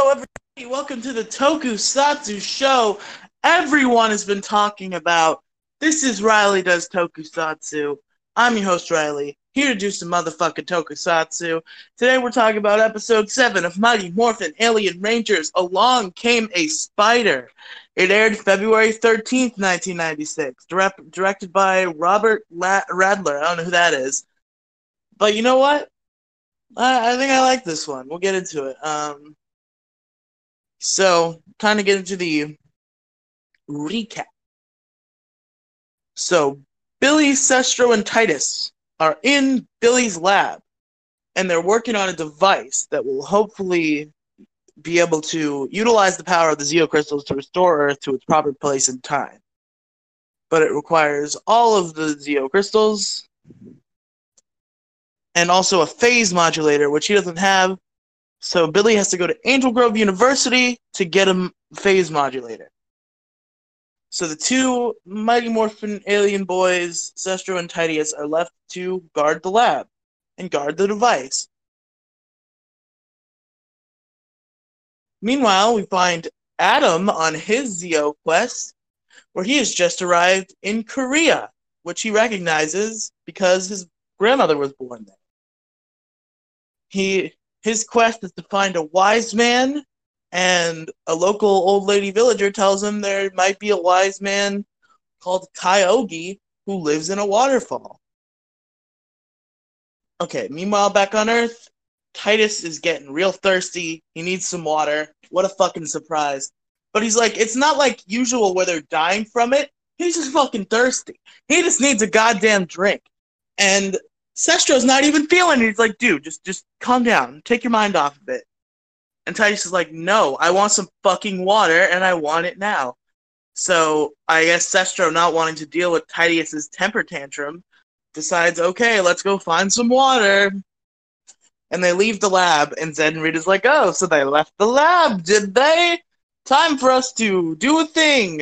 Hello, everybody. Welcome to the Tokusatsu Show. Everyone has been talking about. This is Riely Does Tokusatsu. I'm your host, Riely, here to do some motherfucking Tokusatsu. Today we're talking about episode 7 of Mighty Morphin Alien Rangers Along Came a Spider. It aired February 13th, 1996, direct, directed by Robert Radler. I don't know who that is. But you know what? I, I think I like this one. We'll get into it. Um, so, kind of get into the recap. So, Billy, Cestro, and Tideus are in Billy's lab, and they're working on a device that will hopefully be able to utilize the power of the Zeo crystals to restore Earth to its proper place in time. But it requires all of the Zeo crystals and also a phase modulator, which he doesn't have. So Billy has to go to Angel Grove University to get a phase modulator. So the two Mighty Morphin alien boys, Cestro and Tideus, are left to guard the lab and guard the device. Meanwhile, we find Adam on his Zeo quest, where he has just arrived in Korea, which he recognizes because his grandmother was born there. He his quest is to find a wise man, and a local old lady villager tells him there might be a wise man called Kyogi who lives in a waterfall. Okay, meanwhile, back on Earth, Tideus is getting real thirsty. He needs some water. What a fucking surprise. But he's like, it's not like usual where they're dying from it. He's just fucking thirsty. He just needs a goddamn drink. And Cestro's not even feeling it. He's like, dude, just just calm down. Take your mind off of it. And Tideus is like, no, I want some fucking water and I want it now. So I guess Cestro, not wanting to deal with Tideus's temper tantrum, decides, okay, let's go find some water. And they leave the lab, and Zedd and Rita's like, oh, so they left the lab, did they? Time for us to do a thing.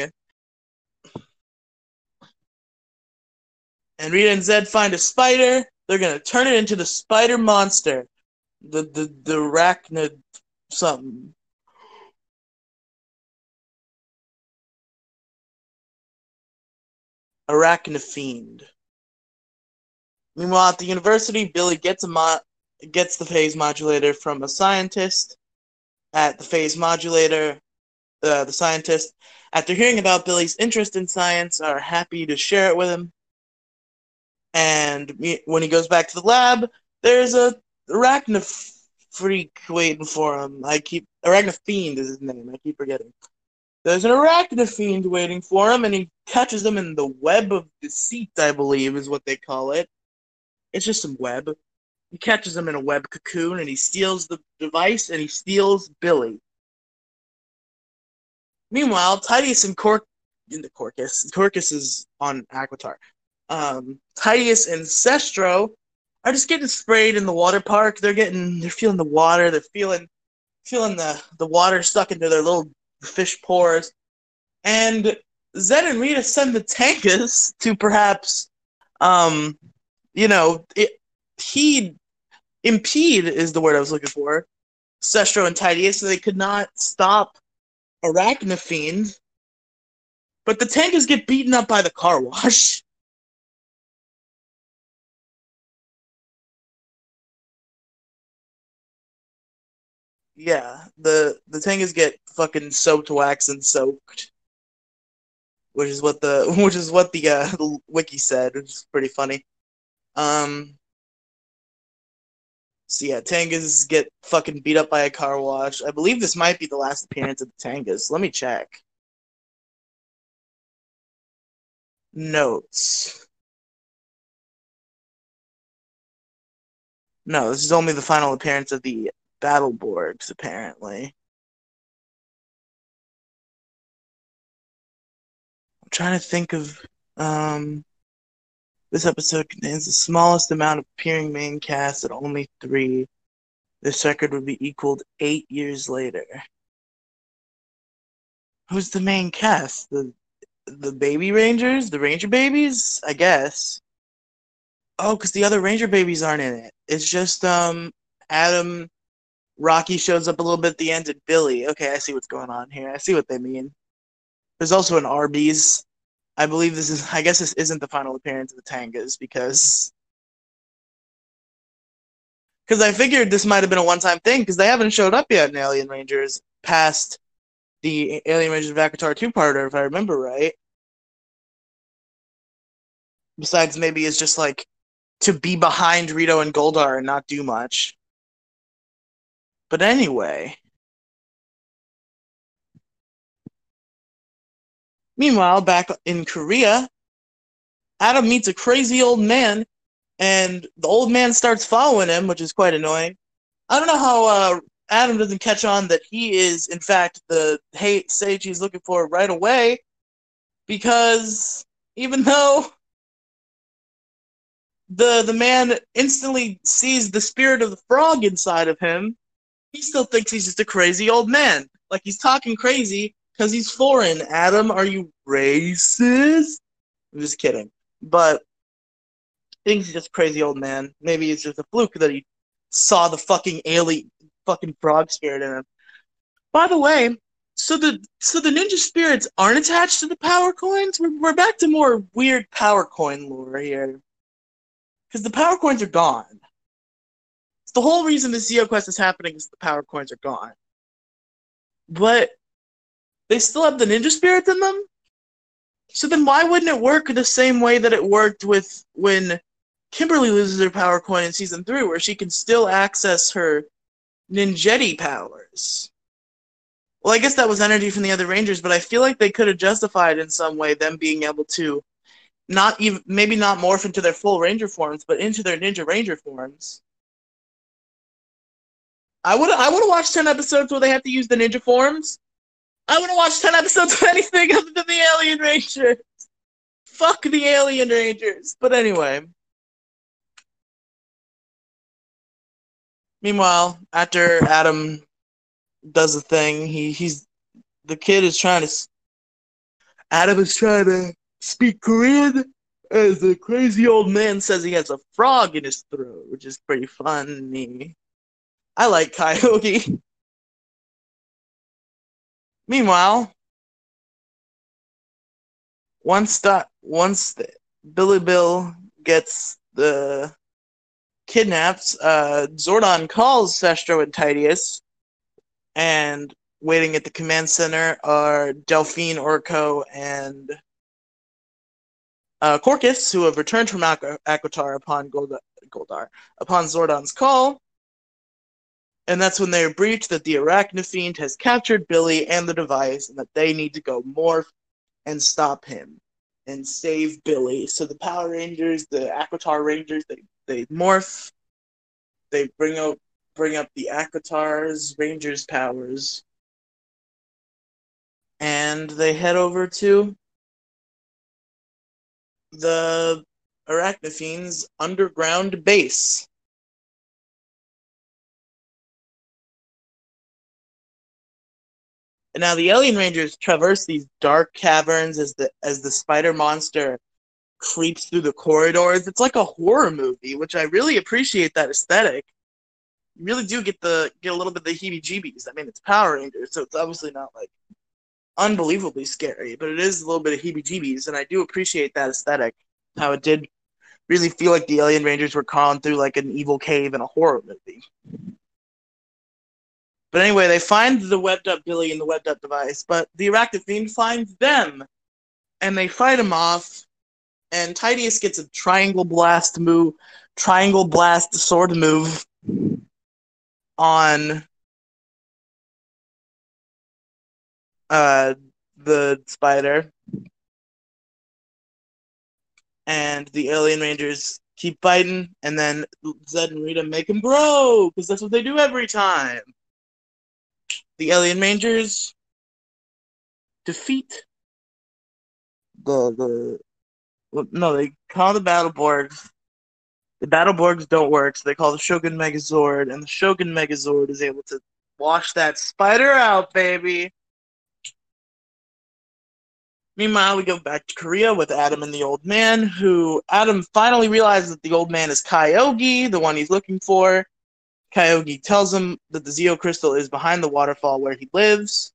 And Rita and Zedd find a spider. They're gonna turn it into the spider monster. The the the arachnid something. Arachnofiend. Meanwhile, at the university, Billy gets a mo- gets the phase modulator from a scientist. At the phase modulator, uh, the scientist, after hearing about Billy's interest in science, are happy to share it with him. And when he goes back to the lab, there's a arachnid freak waiting for him. I keep arachnofiend is his name. I keep forgetting. There's an arachnofiend waiting for him, and he catches him in the web of deceit. I believe is what they call it. It's just some web. He catches him in a web cocoon, and he steals the device, and he steals Billy. Meanwhile, Titus and Cork in the Corcus. Corcus is on Aquitar. Um, Tideus and Cestro are just getting sprayed in the water park. They're getting, they're feeling the water. They're feeling, feeling the the water stuck into their little fish pores. And Zedd and Rita send the Tengas to perhaps, um, you know, it, heed, impede is the word I was looking for. Cestro and Tideus, so they could not stop Arachnofiend. But the Tengas get beaten up by the car wash. Yeah, the the Tengas get fucking soaked wax and soaked, which is what the which is what the, uh, the wiki said, which is pretty funny. Um, so yeah, Tengas get fucking beat up by a car wash. I believe this might be the last appearance of the Tengas. Let me check. Notes. No, this is only the final appearance of the Battleborgs, apparently. I'm trying to think of. Um, this episode contains the smallest amount of appearing main cast at only three. This record would be equaled eight years later. Who's the main cast? The the baby rangers? The ranger babies? I guess. Oh, because the other ranger babies aren't in it. It's just um Adam Rocky shows up a little bit at the end, and Billy. Okay, I see what's going on here. I see what they mean. There's also an Arby's. I believe this is. I guess this isn't the final appearance of the Tengas because because I figured this might have been a one-time thing because they haven't showed up yet in Alien Rangers past the Alien Rangers of two-parter, if I remember right. Besides, maybe it's just like to be behind Rito and Goldar and not do much. But anyway. Meanwhile, back in Korea, Adam meets a crazy old man, and the old man starts following him, which is quite annoying. I don't know how uh, Adam doesn't catch on that he is, in fact, the hate sage he's looking for right away, because even though the the man instantly sees the spirit of the frog inside of him, he still thinks he's just a crazy old man. Like he's talking crazy because he's foreign. Adam, are you racist? I'm just kidding. But I think he's just crazy old man. Maybe it's just a fluke that he saw the fucking alien fucking frog spirit in him. By the way, so the so the ninja spirits aren't attached to the power coins? We're, we're back to more weird power coin lore here because the power coins are gone. The whole reason the Zeo quest is happening is the power coins are gone. But they still have the ninja spirits in them. So then why wouldn't it work the same way that it worked with when Kimberly loses her power coin in season three, where she can still access her ninjetti powers? Well, I guess that was energy from the other Rangers, but I feel like they could have justified in some way them being able to not even maybe not morph into their full ranger forms, but into their ninja ranger forms. I would I would have watched ten episodes where they have to use the ninja forms. I would have watched ten episodes of anything other than the Alien Rangers. Fuck the Alien Rangers. But anyway. Meanwhile, after Adam does the thing, he he's the kid is trying to Adam is trying to speak Korean as the crazy old man says he has a frog in his throat, which is pretty funny. I like Coyote. Meanwhile, once that once the, Billy Bill gets the kidnapped, uh, Zordon calls Cestro and Tideus, and waiting at the command center are Delphine, Aurico, and uh, Corcus, who have returned from Aquitar upon Goldar, Goldar, upon Zordon's call. And that's when they're briefed that the Arachnofiend has captured Billy and the device, and that they need to go morph and stop him and save Billy. So the Power Rangers, the Aquitar Rangers, they, they morph. They bring up bring up the Aquitar's Rangers powers, and they head over to the Arachnofiend's underground base. And now the alien rangers traverse these dark caverns as the as the spider monster creeps through the corridors. It's like a horror movie, which I really appreciate that aesthetic. You really do get the get a little bit of the heebie-jeebies. I mean, it's Power Rangers, so it's obviously not like unbelievably scary, but it is a little bit of heebie-jeebies, and I do appreciate that aesthetic. How it did really feel like the Alien Rangers were crawling through like an evil cave in a horror movie. But anyway, they find the webbed up Billy and the webbed up device, but the Arachnofiend finds them, and they fight him off. And Tideus gets a triangle blast move, triangle blast sword move on uh, the spider, and the alien rangers keep fighting, and then Zedd and Rita make him grow because that's what they do every time. The alien mangers defeat the the no, they call the battle borgs. The battle borgs don't work, so they call the Shogun Megazord, and the Shogun Megazord is able to wash that spider out, baby. Meanwhile, we go back to Korea with Adam and the old man, who Adam finally realizes that the old man is Kyogi, the one he's looking for. Kyogi tells him that the Zeo crystal is behind the waterfall where he lives.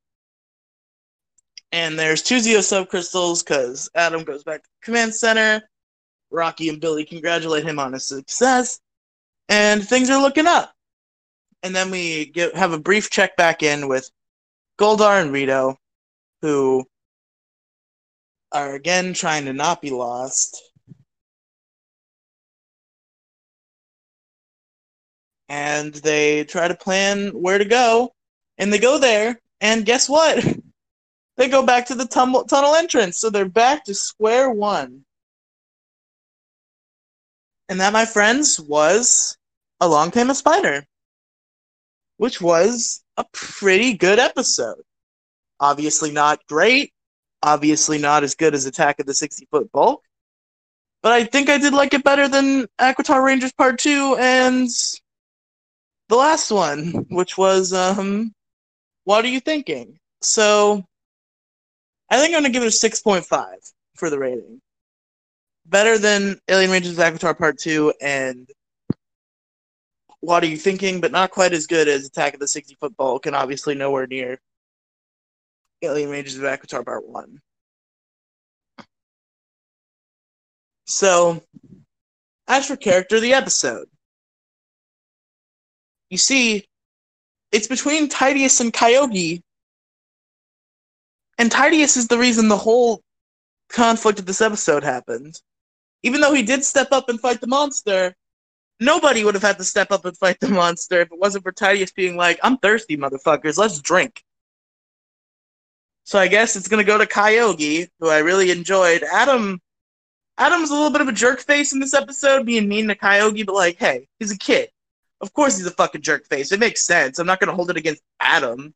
And there's two Zeo subcrystals because Adam goes back to the command center. Rocky and Billy congratulate him on his success. And things are looking up. And then we get, have a brief check back in with Goldar and Rito, who are again trying to not be lost. And they try to plan where to go. And they go there. And guess what? they go back to the tunnel entrance. So they're back to square one. And that, my friends, was Along Came a Spider, which was a pretty good episode. Obviously, not great. Obviously, not as good as Attack of the 60 Foot Bulk. But I think I did like it better than Aquitar Rangers Part 2 and the last one, which was um, What Are You Thinking? So I think I'm going to give it a 6.5 for the rating. Better than Alien Rangers Aquitar Part 2 and What Are You Thinking, but not quite as good as Attack of the 60 Foot Bulk, and obviously nowhere near Alien Rangers of Aquitar Part 1. So, as for character the episode, you see, it's between Tideus and Kyogi, and Tideus is the reason the whole conflict of this episode happened. Even though he did step up and fight the monster, nobody would have had to step up and fight the monster if it wasn't for Tideus being like, I'm thirsty, motherfuckers, let's drink. So I guess it's gonna go to Kyogi, who I really enjoyed. Adam Adam's a little bit of a jerk face in this episode, being mean to Kyogi, but like, hey, he's a kid. Of course he's a fucking jerk face. It makes sense. I'm not gonna hold it against Adam.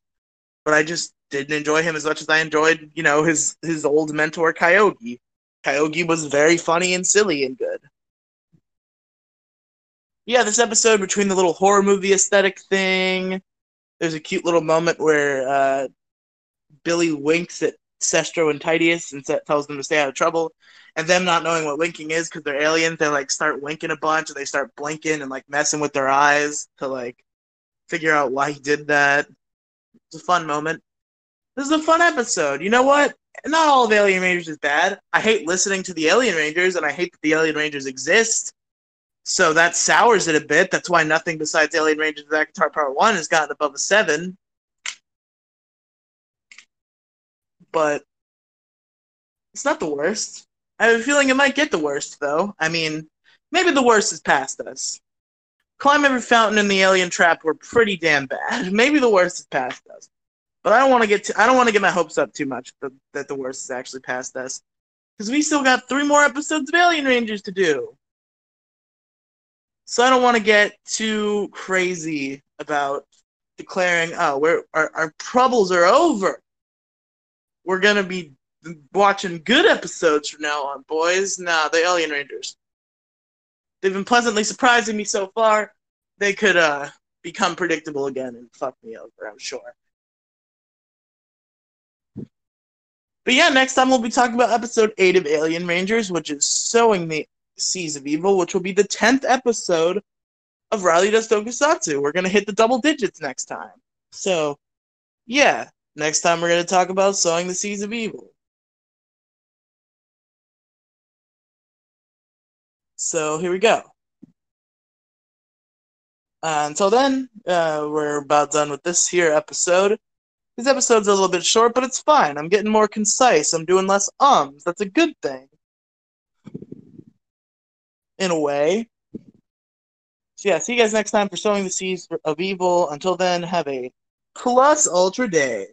But I just didn't enjoy him as much as I enjoyed, you know, his his old mentor Kyogi. Kyogi was very funny and silly and good. Yeah, this episode between the little horror movie aesthetic thing, there's a cute little moment where uh, Billy winks at Cestro and Tideus and tells them to stay out of trouble. And them not knowing what winking is because they're aliens, they like start winking a bunch and they start blinking and like messing with their eyes to like figure out why he did that. It's a fun moment. This is a fun episode. You know what? Not all of Alien Rangers is bad. I hate listening to the Alien Rangers and I hate that the Alien Rangers exist. So that sours it a bit. That's why nothing besides Alien Rangers Aquitar Part 1 has gotten above a 7. But it's not the worst. I have a feeling it might get the worst, though. I mean, maybe the worst is past us. Climb Every Fountain and the Alien Trap were pretty damn bad. Maybe the worst is past us. But I don't want to get to, I don't want to get my hopes up too much that, that the worst is actually past us. Because we still got three more episodes of Alien Rangers to do. So I don't want to get too crazy about declaring, oh, we're, our, our troubles are over we're gonna be watching good episodes from now on, boys. Nah, the Alien Rangers. They've been pleasantly surprising me so far. They could uh become predictable again and fuck me over, I'm sure. But yeah, next time we'll be talking about episode 8 of Alien Rangers, which is Sowing the Seeds of Evil, which will be the 10th episode of Riely Does Tokusatsu. We're going to hit the double digits next time. So, yeah, Next time we're going to talk about sowing the seeds of evil. So here we go. Uh, until then, uh, we're about done with this here episode. This episode's a little bit short, but it's fine. I'm getting more concise. I'm doing less ums. That's a good thing. In a way. So yeah, see you guys next time for sowing the seeds of evil. Until then, have a plus ultra day.